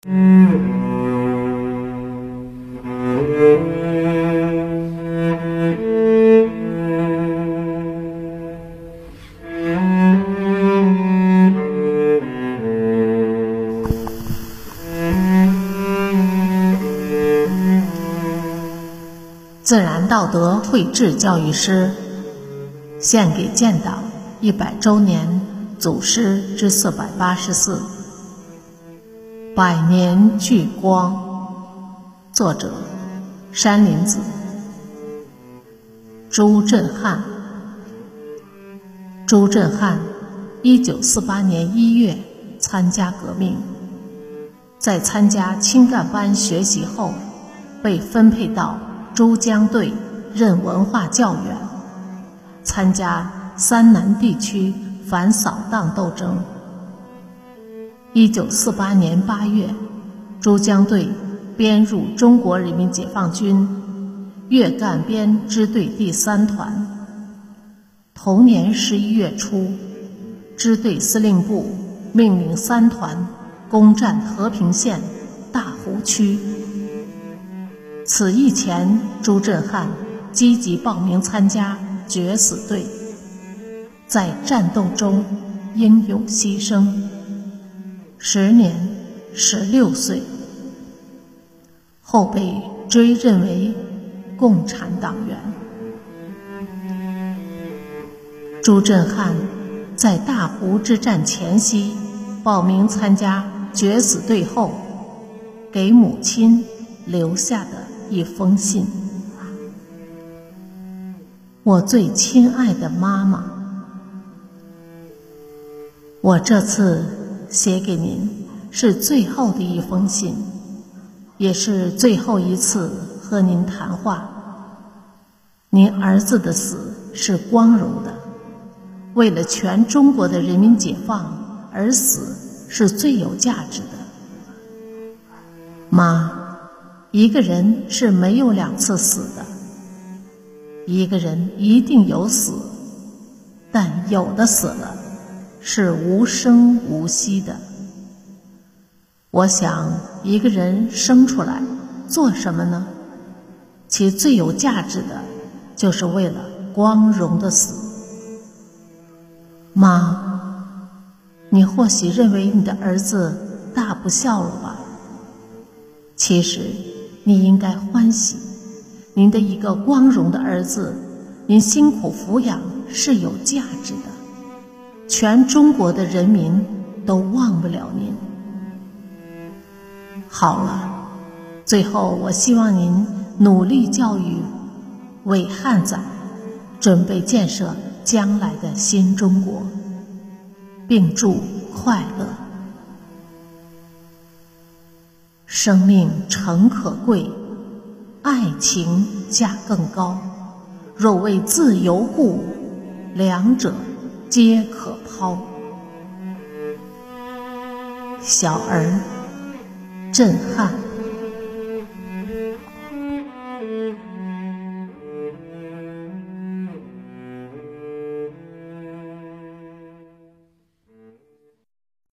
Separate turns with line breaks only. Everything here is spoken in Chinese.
自然道德绘制教育师，献给建党一百周年祖师之四百八十四，百年聚光。作者：山林子。朱振汉。朱振汉，一九四八年一月参加革命，在参加青干班学习后，被分配到。珠江队任文化教员，参加三南地区反扫荡斗争。一九四八年八月，珠江队编入中国人民解放军粤赣边支队第三团。同年十一月初，支队司令部命令三团攻占和平县大湖区。此役前，朱振汉积极报名参加决死队，在战斗中英勇牺牲。时年十六岁，后被追认为共产党员。朱振汉在大湖之战前夕报名参加决死队后，给母亲留下的。一封信，我最亲爱的妈妈，我这次写给您是最后的一封信，也是最后一次和您谈话。您儿子的死是光荣的，为了全中国的人民解放而死是最有价值的，妈。一个人是没有两次死的，一个人一定有死，但有的死了是无声无息的。我想，一个人生出来做什么呢？其最有价值的，就是为了光荣的死。妈，你或许认为你的儿子大不孝了吧？其实。你应该欢喜，您的一个光荣的儿子，您辛苦抚养是有价值的，全中国的人民都忘不了您。好了，最后我希望您努力教育伪汉仔，准备建设将来的新中国，并祝快乐。生命诚可贵，爱情价更高。若为自由故，两者皆可抛。小儿，震撼。